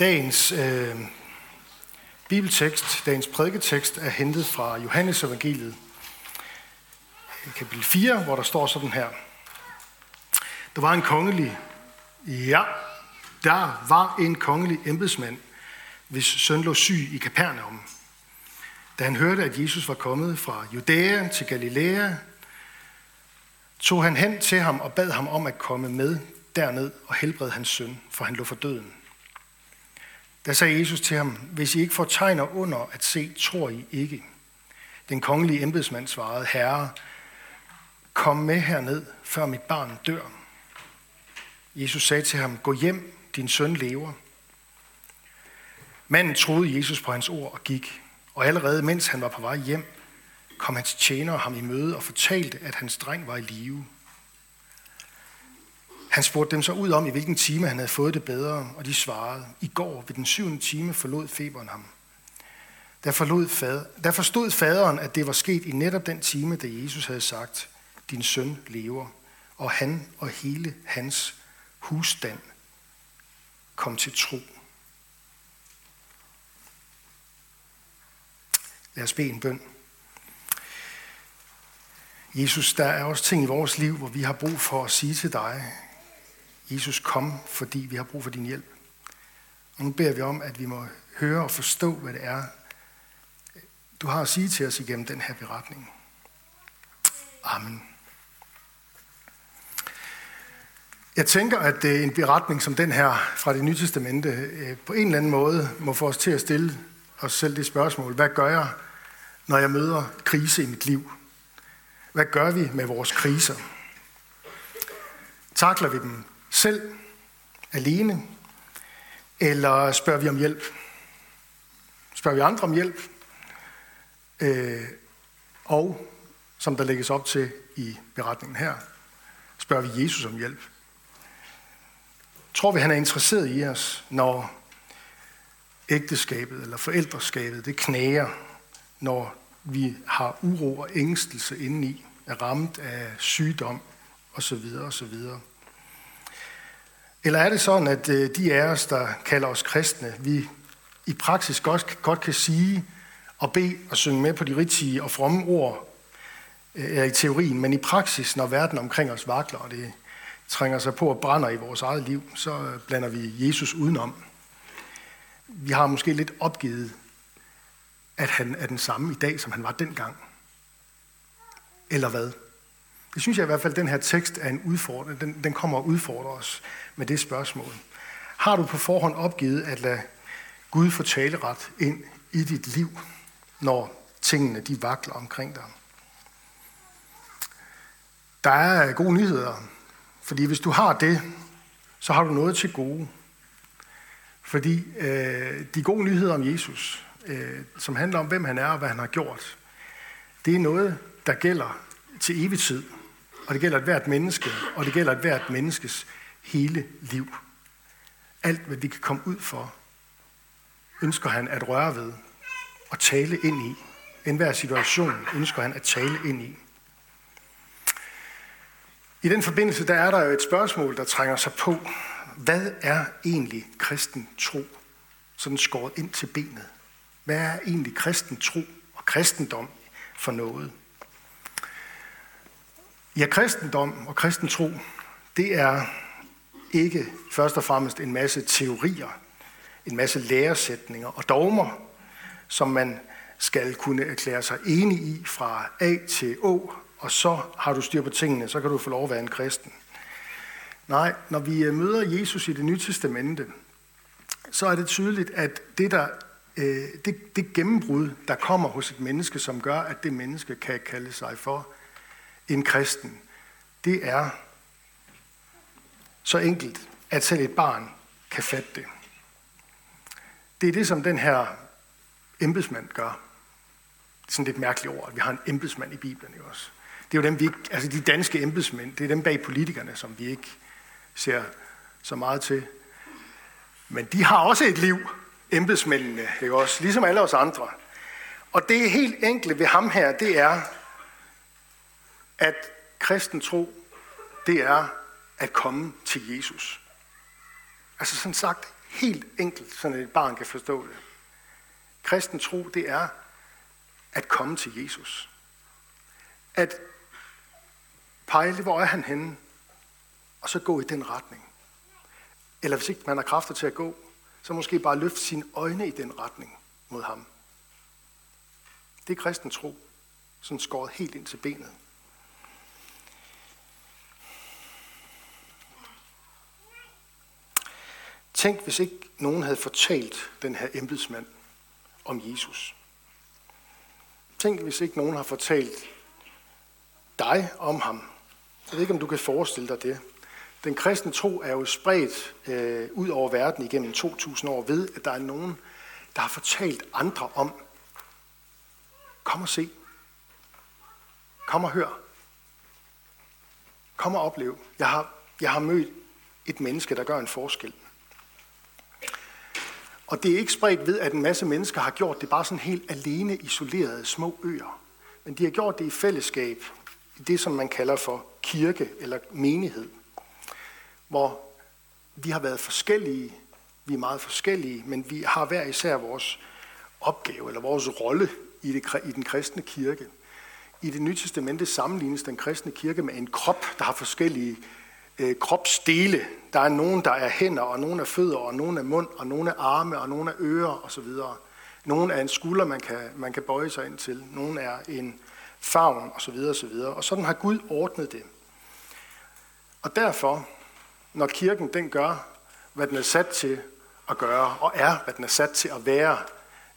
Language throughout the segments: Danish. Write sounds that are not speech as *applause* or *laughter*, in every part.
Dagens øh, bibeltekst, dagens prædiketekst er hentet fra Johannes evangeliet, kapitel 4, hvor der står sådan her. Der var en kongelig, ja, der var en kongelig embedsmand, hvis søn lå syg i Kapernaum. Da han hørte, at Jesus var kommet fra Judæa til Galilea, tog han hen til ham og bad ham om at komme med derned og helbrede hans søn, for han lå for døden. Der sagde Jesus til ham, hvis I ikke får tegner under at se, tror I ikke. Den kongelige embedsmand svarede, Herre, kom med herned, før mit barn dør. Jesus sagde til ham, gå hjem, din søn lever. Manden troede Jesus på hans ord og gik, og allerede mens han var på vej hjem, kom hans tjener ham i møde og fortalte, at hans dreng var i live. Han spurgte dem så ud om, i hvilken time han havde fået det bedre, og de svarede, i går ved den syvende time forlod feberen ham. Der, forlod fader, der forstod faderen, at det var sket i netop den time, da Jesus havde sagt, din søn lever, og han og hele hans husstand kom til tro. Lad os bede en bøn. Jesus, der er også ting i vores liv, hvor vi har brug for at sige til dig, Jesus, kom, fordi vi har brug for din hjælp. Og nu beder vi om, at vi må høre og forstå, hvad det er, du har at sige til os igennem den her beretning. Amen. Jeg tænker, at øh, en beretning som den her fra det nye testamente øh, på en eller anden måde må få os til at stille os selv det spørgsmål. Hvad gør jeg, når jeg møder krise i mit liv? Hvad gør vi med vores kriser? Takler vi dem selv, alene, eller spørger vi om hjælp? Spørger vi andre om hjælp? Øh, og, som der lægges op til i beretningen her, spørger vi Jesus om hjælp. Tror vi, han er interesseret i os, når ægteskabet eller forældreskabet, det knager, når vi har uro og ængstelse indeni, er ramt af sygdom osv. osv. Eller er det sådan, at øh, de af os, der kalder os kristne, vi i praksis godt, godt kan sige og bede og synge med på de rigtige og fromme ord øh, er i teorien, men i praksis, når verden omkring os vakler, og det trænger sig på og brænder i vores eget liv, så blander vi Jesus udenom. Vi har måske lidt opgivet, at han er den samme i dag, som han var dengang. Eller hvad? Det synes jeg i hvert fald, at den her tekst er en udfordring. Den, den kommer og udfordrer os med det spørgsmål. Har du på forhånd opgivet at lade Gud få taleret ind i dit liv, når tingene de vakler omkring dig? Der er gode nyheder, fordi hvis du har det, så har du noget til gode. Fordi øh, de gode nyheder om Jesus, øh, som handler om, hvem han er og hvad han har gjort, det er noget, der gælder til evig tid. Og det gælder et hvert menneske, og det gælder et hvert menneskes hele liv. Alt, hvad vi kan komme ud for, ønsker han at røre ved og tale ind i. En hver situation ønsker han at tale ind i. I den forbindelse der er der jo et spørgsmål, der trænger sig på. Hvad er egentlig kristen tro? Sådan skåret ind til benet. Hvad er egentlig kristen tro og kristendom for noget? Ja, kristendom og kristen tro, det er ikke først og fremmest en masse teorier, en masse læresætninger og dogmer, som man skal kunne erklære sig enig i fra A til Å, og så har du styr på tingene, så kan du få lov at være en kristen. Nej, når vi øh, møder Jesus i det nye testamente, så er det tydeligt, at det, der, øh, det, det gennembrud, der kommer hos et menneske, som gør, at det menneske kan kalde sig for en kristen, det er så enkelt, at selv et barn kan fatte det. Det er det, som den her embedsmand gør. Det er sådan lidt mærkeligt ord, at vi har en embedsmand i Bibelen. Ikke også? Det er jo dem, vi ikke, altså de danske embedsmænd, det er dem bag politikerne, som vi ikke ser så meget til. Men de har også et liv, embedsmændene, ikke også? Ligesom alle os andre. Og det er helt enkle ved ham her, det er, at kristen tro, det er at komme til Jesus. Altså sådan sagt helt enkelt, så et barn kan forstå det. Kristen tro, det er at komme til Jesus. At pejle, hvor er han henne, og så gå i den retning. Eller hvis ikke man har kræfter til at gå, så måske bare løfte sine øjne i den retning mod ham. Det er kristen tro, sådan skåret helt ind til benet. Tænk, hvis ikke nogen havde fortalt den her embedsmand om Jesus. Tænk, hvis ikke nogen har fortalt dig om ham. Jeg ved ikke, om du kan forestille dig det. Den kristne tro er jo spredt øh, ud over verden igennem 2000 år ved, at der er nogen, der har fortalt andre om. Kom og se. Kom og hør. Kom og oplev. Jeg har, jeg har mødt et menneske, der gør en forskel. Og det er ikke spredt ved, at en masse mennesker har gjort det bare sådan helt alene isolerede små øer. Men de har gjort det i fællesskab, i det som man kalder for kirke eller menighed. Hvor vi har været forskellige, vi er meget forskellige, men vi har hver især vores opgave eller vores rolle i, det, i den kristne kirke. I det nye testamente sammenlignes den kristne kirke med en krop, der har forskellige øh, kropsdele. Der er nogen, der er hænder, og nogen er fødder, og nogen er mund, og nogen er arme, og nogen er ører osv. Nogen er en skulder, man kan, man kan bøje sig ind til. Nogen er en favn osv. osv. Og sådan har Gud ordnet det. Og derfor, når kirken den gør, hvad den er sat til at gøre, og er, hvad den er sat til at være,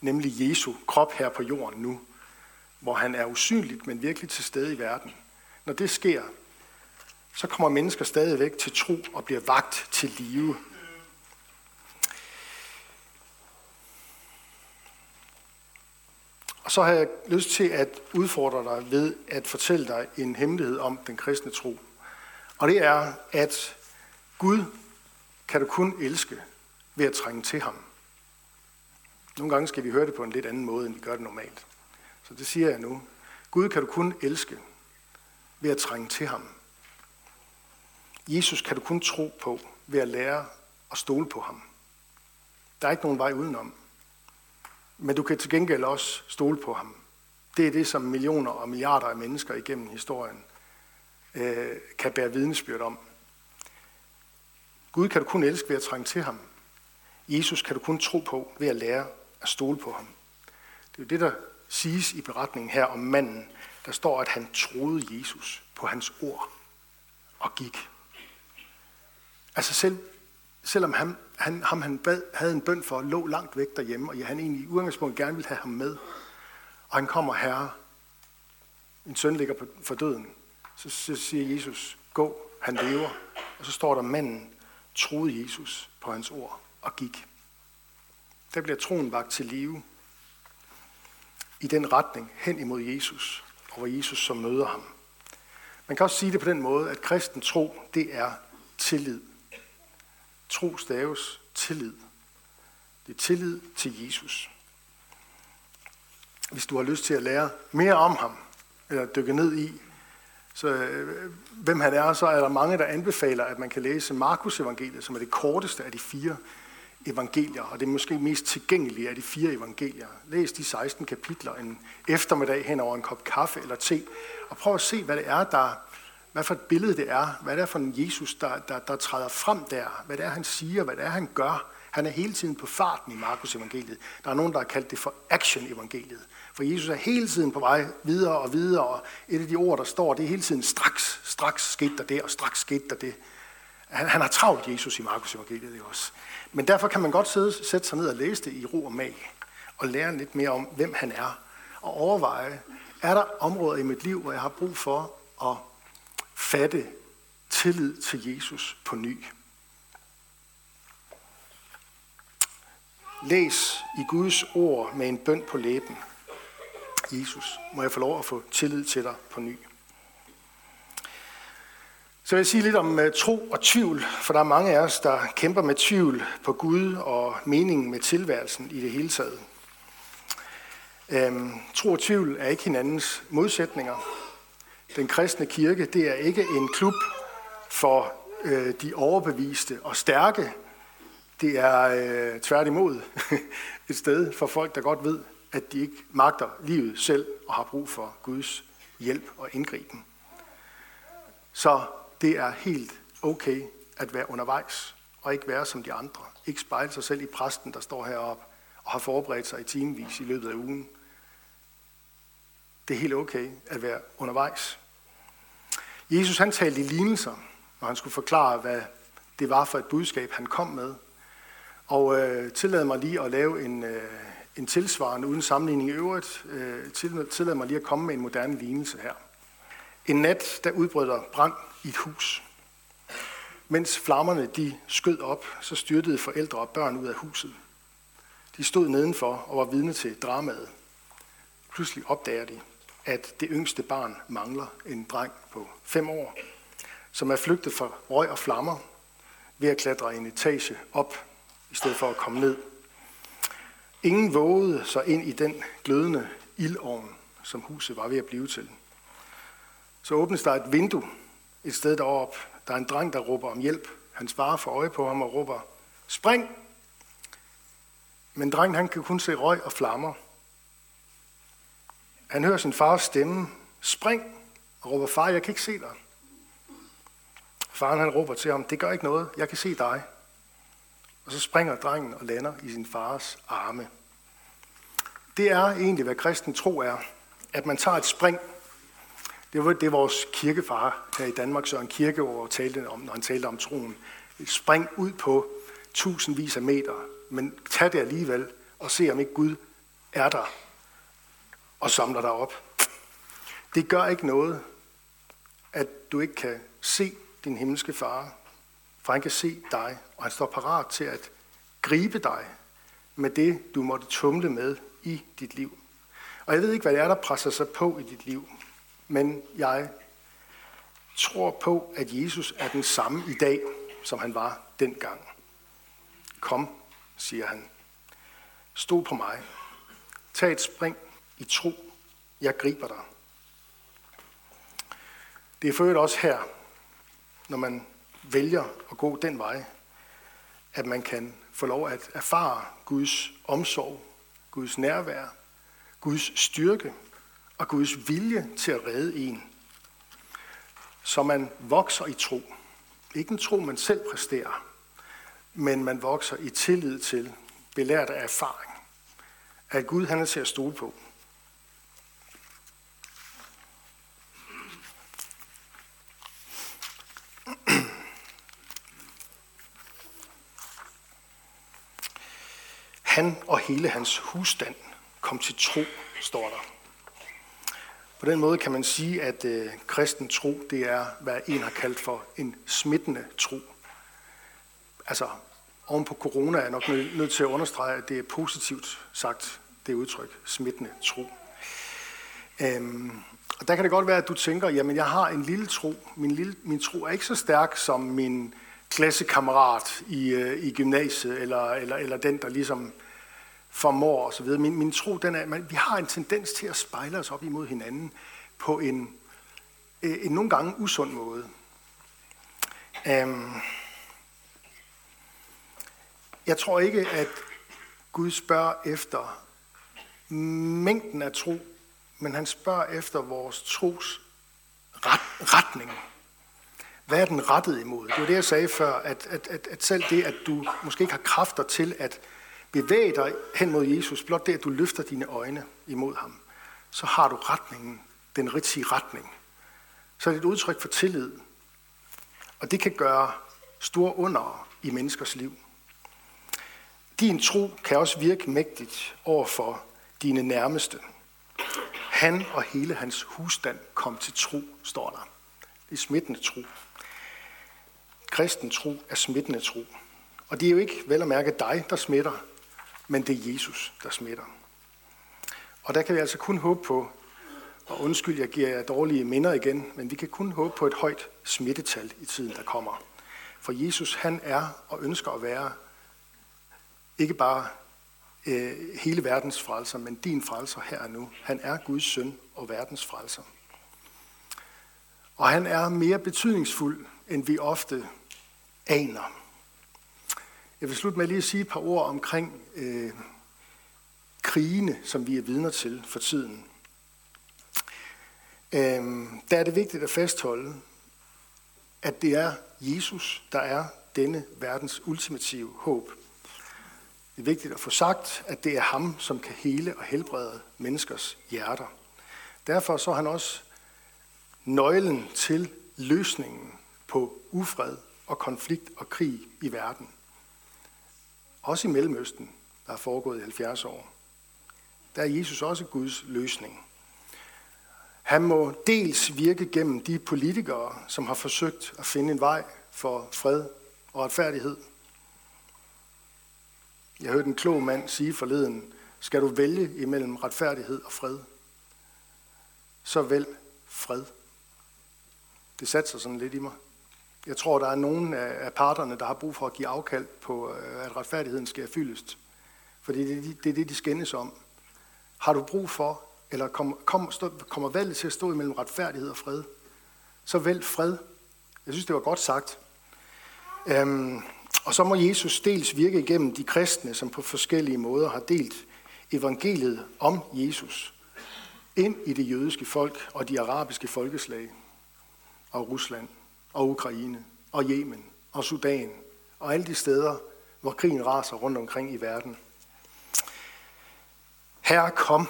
nemlig Jesu krop her på jorden nu, hvor han er usynligt, men virkelig til stede i verden. Når det sker, så kommer mennesker stadigvæk til tro og bliver vagt til live. Og så har jeg lyst til at udfordre dig ved at fortælle dig en hemmelighed om den kristne tro. Og det er, at Gud kan du kun elske ved at trænge til ham. Nogle gange skal vi høre det på en lidt anden måde, end vi gør det normalt. Så det siger jeg nu. Gud kan du kun elske ved at trænge til ham. Jesus kan du kun tro på ved at lære at stole på ham. Der er ikke nogen vej udenom. Men du kan til gengæld også stole på ham. Det er det, som millioner og milliarder af mennesker igennem historien øh, kan bære vidnesbyrd om. Gud kan du kun elske ved at trænge til ham. Jesus kan du kun tro på ved at lære at stole på ham. Det er jo det, der siges i beretningen her om manden. Der står, at han troede Jesus på hans ord og gik. Altså selv, selvom han, han, ham han bad, havde en bøn for, lå langt væk derhjemme, og han egentlig i udgangspunktet gerne ville have ham med, og han kommer herre, en søn ligger for døden, så, så siger Jesus, gå, han lever. Og så står der, manden troede Jesus på hans ord og gik. Der bliver troen vagt til live i den retning hen imod Jesus, og hvor Jesus så møder ham. Man kan også sige det på den måde, at kristen tro, det er tillid. Tro staves tillid. Det er tillid til Jesus. Hvis du har lyst til at lære mere om ham, eller dykke ned i, så, øh, hvem han er, så er der mange, der anbefaler, at man kan læse Markus evangeliet, som er det korteste af de fire evangelier, og det er måske mest tilgængelige af de fire evangelier. Læs de 16 kapitler en eftermiddag hen over en kop kaffe eller te, og prøv at se, hvad det er, der hvad for et billede det er, hvad det er for en Jesus, der, der, der træder frem der, hvad det er, han siger, hvad det er, han gør. Han er hele tiden på farten i Markus evangeliet. Der er nogen, der har kaldt det for action-evangeliet. For Jesus er hele tiden på vej videre og videre, og et af de ord, der står, det er hele tiden straks, straks skete der det, og straks skete der det. Han, han har travlt Jesus i Markus evangeliet det også. Men derfor kan man godt sidde, sætte sig ned og læse det i ro og mag, og lære lidt mere om, hvem han er, og overveje, er der områder i mit liv, hvor jeg har brug for at fatte tillid til Jesus på ny. Læs i Guds ord med en bøn på læben. Jesus, må jeg få lov at få tillid til dig på ny. Så vil jeg sige lidt om øh, tro og tvivl, for der er mange af os, der kæmper med tvivl på Gud og meningen med tilværelsen i det hele taget. Øhm, tro og tvivl er ikke hinandens modsætninger. Den kristne kirke, det er ikke en klub for øh, de overbeviste og stærke. Det er øh, tværtimod *laughs* et sted for folk, der godt ved, at de ikke magter livet selv og har brug for Guds hjælp og indgriben. Så det er helt okay at være undervejs og ikke være som de andre. Ikke spejle sig selv i præsten, der står heroppe og har forberedt sig i timevis i løbet af ugen. Det er helt okay at være undervejs. Jesus han talte i lignelser, når han skulle forklare, hvad det var for et budskab, han kom med. Og øh, tillad mig lige at lave en, øh, en tilsvarende, uden sammenligning i øvrigt, øh, tillad mig lige at komme med en moderne lignelse her. En nat, der udbryder brand i et hus. Mens flammerne de skød op, så styrtede forældre og børn ud af huset. De stod nedenfor og var vidne til dramaet. Pludselig opdager de, at det yngste barn mangler en dreng på fem år, som er flygtet fra røg og flammer ved at klatre en etage op, i stedet for at komme ned. Ingen vågede sig ind i den glødende ildovn, som huset var ved at blive til. Så åbnes der et vindue et sted deroppe. Der er en dreng, der råber om hjælp. Hans far får øje på ham og råber, spring! Men drengen han kan kun se røg og flammer. Han hører sin fars stemme, spring, og råber, far, jeg kan ikke se dig. Faren han råber til ham, det gør ikke noget, jeg kan se dig. Og så springer drengen og lander i sin fars arme. Det er egentlig, hvad kristen tro er. At man tager et spring. Det var det, vores kirkefar her i Danmark, Søren Kirkegaard, talte om, når han talte om troen. Et spring ud på tusindvis af meter. Men tag det alligevel og se, om ikke Gud er der og samler dig op. Det gør ikke noget, at du ikke kan se din himmelske far, for han kan se dig, og han står parat til at gribe dig med det, du måtte tumle med i dit liv. Og jeg ved ikke, hvad det er, der presser sig på i dit liv, men jeg tror på, at Jesus er den samme i dag, som han var dengang. Kom, siger han. Stol på mig. Tag et spring i tro. Jeg griber dig. Det er for også her, når man vælger at gå den vej, at man kan få lov at erfare Guds omsorg, Guds nærvær, Guds styrke og Guds vilje til at redde en. Så man vokser i tro. Ikke en tro, man selv præsterer, men man vokser i tillid til, belært af erfaring, at Gud han er til at stole på. Han og hele hans husstand kom til tro, står der. På den måde kan man sige, at øh, kristen tro, det er, hvad en har kaldt for en smittende tro. Altså, oven på corona er jeg nok nødt til at understrege, at det er positivt sagt, det udtryk, smittende tro. Øhm, og der kan det godt være, at du tænker, jamen jeg har en lille tro. Min, lille, min tro er ikke så stærk som min klassekammerat i, øh, i gymnasiet, eller, eller, eller den, der ligesom formår osv. Min, min tro, den er, man, vi har en tendens til at spejle os op imod hinanden på en, øh, en nogle gange usund måde. Um, jeg tror ikke, at Gud spørger efter mængden af tro, men han spørger efter vores tros ret, retning. Hvad er den rettet imod? Det var det, jeg sagde før, at, at, at, at selv det, at du måske ikke har kræfter til at bevæge dig hen mod Jesus, blot det, at du løfter dine øjne imod ham, så har du retningen, den rigtige retning. Så er det et udtryk for tillid. Og det kan gøre store under i menneskers liv. Din tro kan også virke mægtigt over for dine nærmeste. Han og hele hans husstand kom til tro, står der. Det er smittende tro. Kristen tro er smittende tro. Og det er jo ikke vel at mærke dig, der smitter, men det er Jesus, der smitter. Og der kan vi altså kun håbe på, og undskyld, jeg giver jer dårlige minder igen, men vi kan kun håbe på et højt smittetal i tiden, der kommer. For Jesus, han er og ønsker at være ikke bare øh, hele verdens frelser, men din frelser her og nu. Han er Guds søn og verdens frelser. Og han er mere betydningsfuld, end vi ofte aner. Jeg vil slutte med lige at sige et par ord omkring øh, krigene, som vi er vidner til for tiden. Øh, der er det vigtigt at fastholde, at det er Jesus, der er denne verdens ultimative håb. Det er vigtigt at få sagt, at det er ham, som kan hele og helbrede menneskers hjerter. Derfor så er han også nøglen til løsningen på ufred og konflikt og krig i verden. Også i Mellemøsten, der er foregået i 70 år. Der er Jesus også Guds løsning. Han må dels virke gennem de politikere, som har forsøgt at finde en vej for fred og retfærdighed. Jeg hørte en klog mand sige forleden, skal du vælge imellem retfærdighed og fred, så vælg fred. Det satte sig sådan lidt i mig. Jeg tror, der er nogen af parterne, der har brug for at give afkald på, øh, at retfærdigheden skal fyldest. Fordi det er det, de skændes om. Har du brug for, eller kommer, kommer, kommer valget til at stå imellem retfærdighed og fred, så vælg fred. Jeg synes, det var godt sagt. Øhm, og så må Jesus dels virke igennem de kristne, som på forskellige måder har delt evangeliet om Jesus ind i det jødiske folk og de arabiske folkeslag og Rusland og Ukraine og Yemen og Sudan og alle de steder, hvor krigen raser rundt omkring i verden. Herre, kom,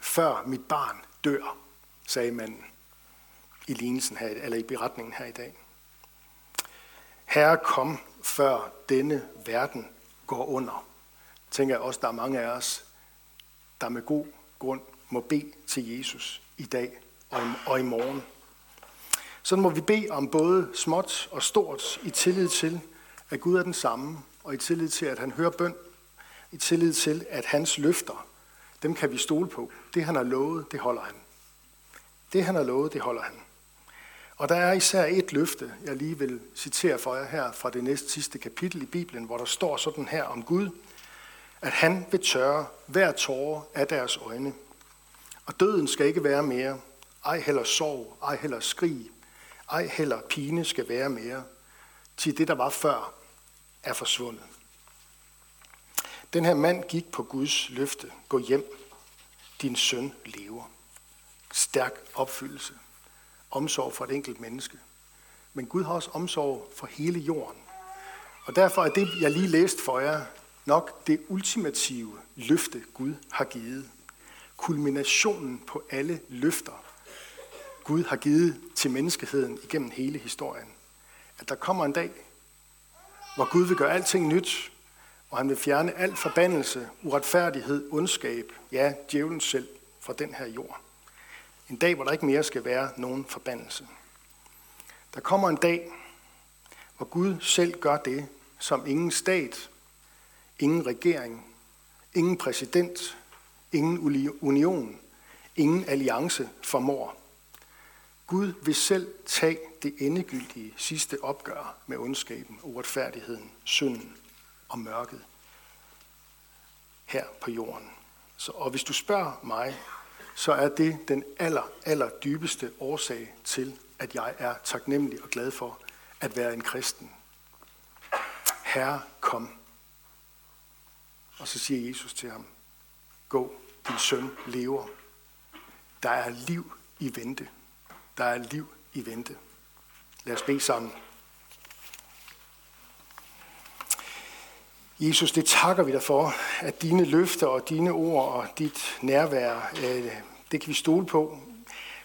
før mit barn dør, sagde manden i lignelsen her, eller i beretningen her i dag. Herre, kom, før denne verden går under. Tænker jeg også, der er mange af os, der med god grund må bede til Jesus i dag og i morgen. Så må vi bede om både småt og stort i tillid til, at Gud er den samme, og i tillid til, at han hører bøn, i tillid til, at hans løfter, dem kan vi stole på. Det han har lovet, det holder han. Det han har lovet, det holder han. Og der er især et løfte, jeg lige vil citere for jer her fra det næste sidste kapitel i Bibelen, hvor der står sådan her om Gud, at han vil tørre hver tårer af deres øjne. Og døden skal ikke være mere, ej heller sorg, ej heller skrig, ej heller pine skal være mere, til det, der var før, er forsvundet. Den her mand gik på Guds løfte. Gå hjem. Din søn lever. Stærk opfyldelse. Omsorg for et enkelt menneske. Men Gud har også omsorg for hele jorden. Og derfor er det, jeg lige læste for jer, nok det ultimative løfte, Gud har givet. Kulminationen på alle løfter, Gud har givet til menneskeheden igennem hele historien. At der kommer en dag, hvor Gud vil gøre alting nyt, og han vil fjerne al forbandelse, uretfærdighed, ondskab, ja, djævlen selv fra den her jord. En dag, hvor der ikke mere skal være nogen forbandelse. Der kommer en dag, hvor Gud selv gør det, som ingen stat, ingen regering, ingen præsident, ingen union, ingen alliance formår. Gud vil selv tage det endegyldige sidste opgør med ondskaben, uretfærdigheden, synden og mørket her på jorden. Så, og hvis du spørger mig, så er det den aller, aller dybeste årsag til, at jeg er taknemmelig og glad for at være en kristen. Herre, kom. Og så siger Jesus til ham, gå, din søn lever. Der er liv i vente. Der er liv i vente. Lad os bede sammen. Jesus, det takker vi dig for, at dine løfter og dine ord og dit nærvær, øh, det kan vi stole på,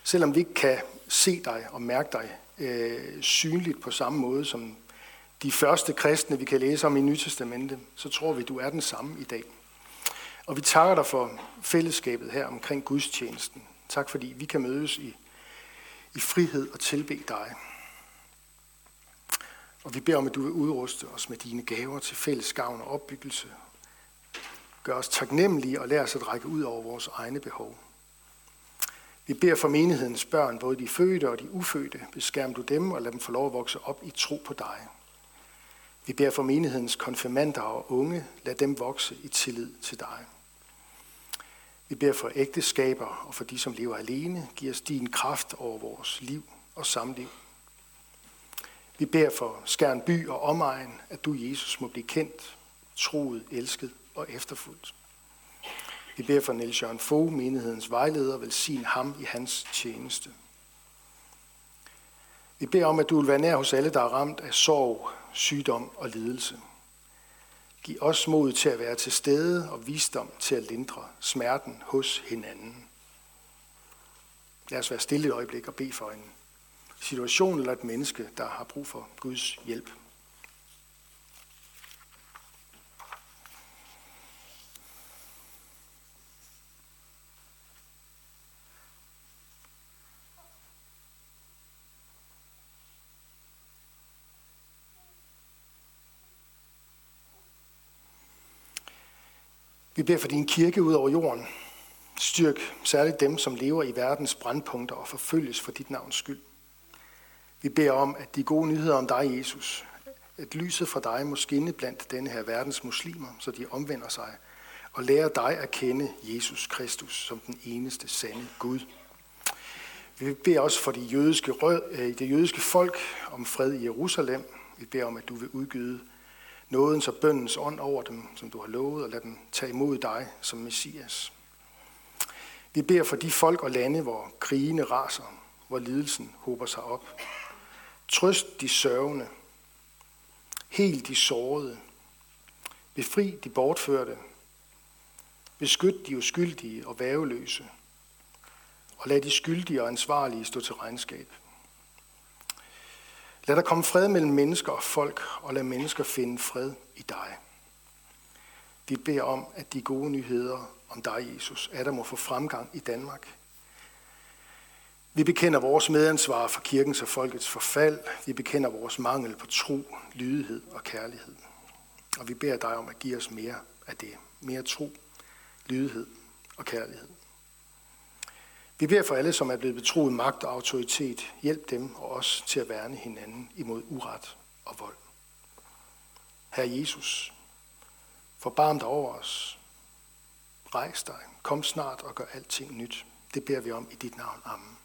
selvom vi ikke kan se dig og mærke dig øh, synligt på samme måde som de første kristne, vi kan læse om i Nytestamentet, så tror vi, du er den samme i dag. Og vi takker dig for fællesskabet her omkring gudstjenesten. Tak fordi vi kan mødes i i frihed og tilbe dig. Og vi beder om, at du vil udruste os med dine gaver til fælles gavn og opbyggelse. Gør os taknemmelige og lær os at række ud over vores egne behov. Vi beder for menighedens børn, både de fødte og de ufødte. Beskærm du dem og lad dem få lov at vokse op i tro på dig. Vi beder for menighedens konfirmander og unge. Lad dem vokse i tillid til dig. Vi beder for ægteskaber og for de, som lever alene. Giv os din kraft over vores liv og samliv. Vi beder for Skærn by og omegn, at du, Jesus, må blive kendt, troet, elsket og efterfulgt. Vi beder for Niels Jørgen Fogh, menighedens vejleder, velsign ham i hans tjeneste. Vi beder om, at du vil være nær hos alle, der er ramt af sorg, sygdom og lidelse. Giv os mod til at være til stede og visdom til at lindre smerten hos hinanden. Lad os være stille et øjeblik og bede for en situation eller et menneske, der har brug for Guds hjælp. Vi beder for din kirke ud over jorden. Styrk særligt dem, som lever i verdens brandpunkter og forfølges for dit navns skyld. Vi beder om, at de gode nyheder om dig, Jesus, at lyset fra dig må skinne blandt denne her verdens muslimer, så de omvender sig og lærer dig at kende Jesus Kristus som den eneste sande Gud. Vi beder også for de jødiske, rød, øh, det jødiske folk om fred i Jerusalem. Vi beder om, at du vil udgyde nådens og bøndens ånd over dem, som du har lovet, og lad dem tage imod dig som Messias. Vi beder for de folk og lande, hvor krigene raser, hvor lidelsen hober sig op. Trøst de sørgende. Helt de sårede. Befri de bortførte. Beskyt de uskyldige og væveløse. Og lad de skyldige og ansvarlige stå til regnskab. Lad der komme fred mellem mennesker og folk, og lad mennesker finde fred i dig. Vi beder om, at de gode nyheder om dig, Jesus, er der må få fremgang i Danmark. Vi bekender vores medansvar for kirkens og folkets forfald. Vi bekender vores mangel på tro, lydighed og kærlighed. Og vi beder dig om at give os mere af det. Mere tro, lydighed og kærlighed. Vi beder for alle, som er blevet betroet magt og autoritet. Hjælp dem og os til at værne hinanden imod uret og vold. Herre Jesus, forbarm dig over os. Rejs dig. Kom snart og gør alting nyt. Det beder vi om i dit navn. Amen.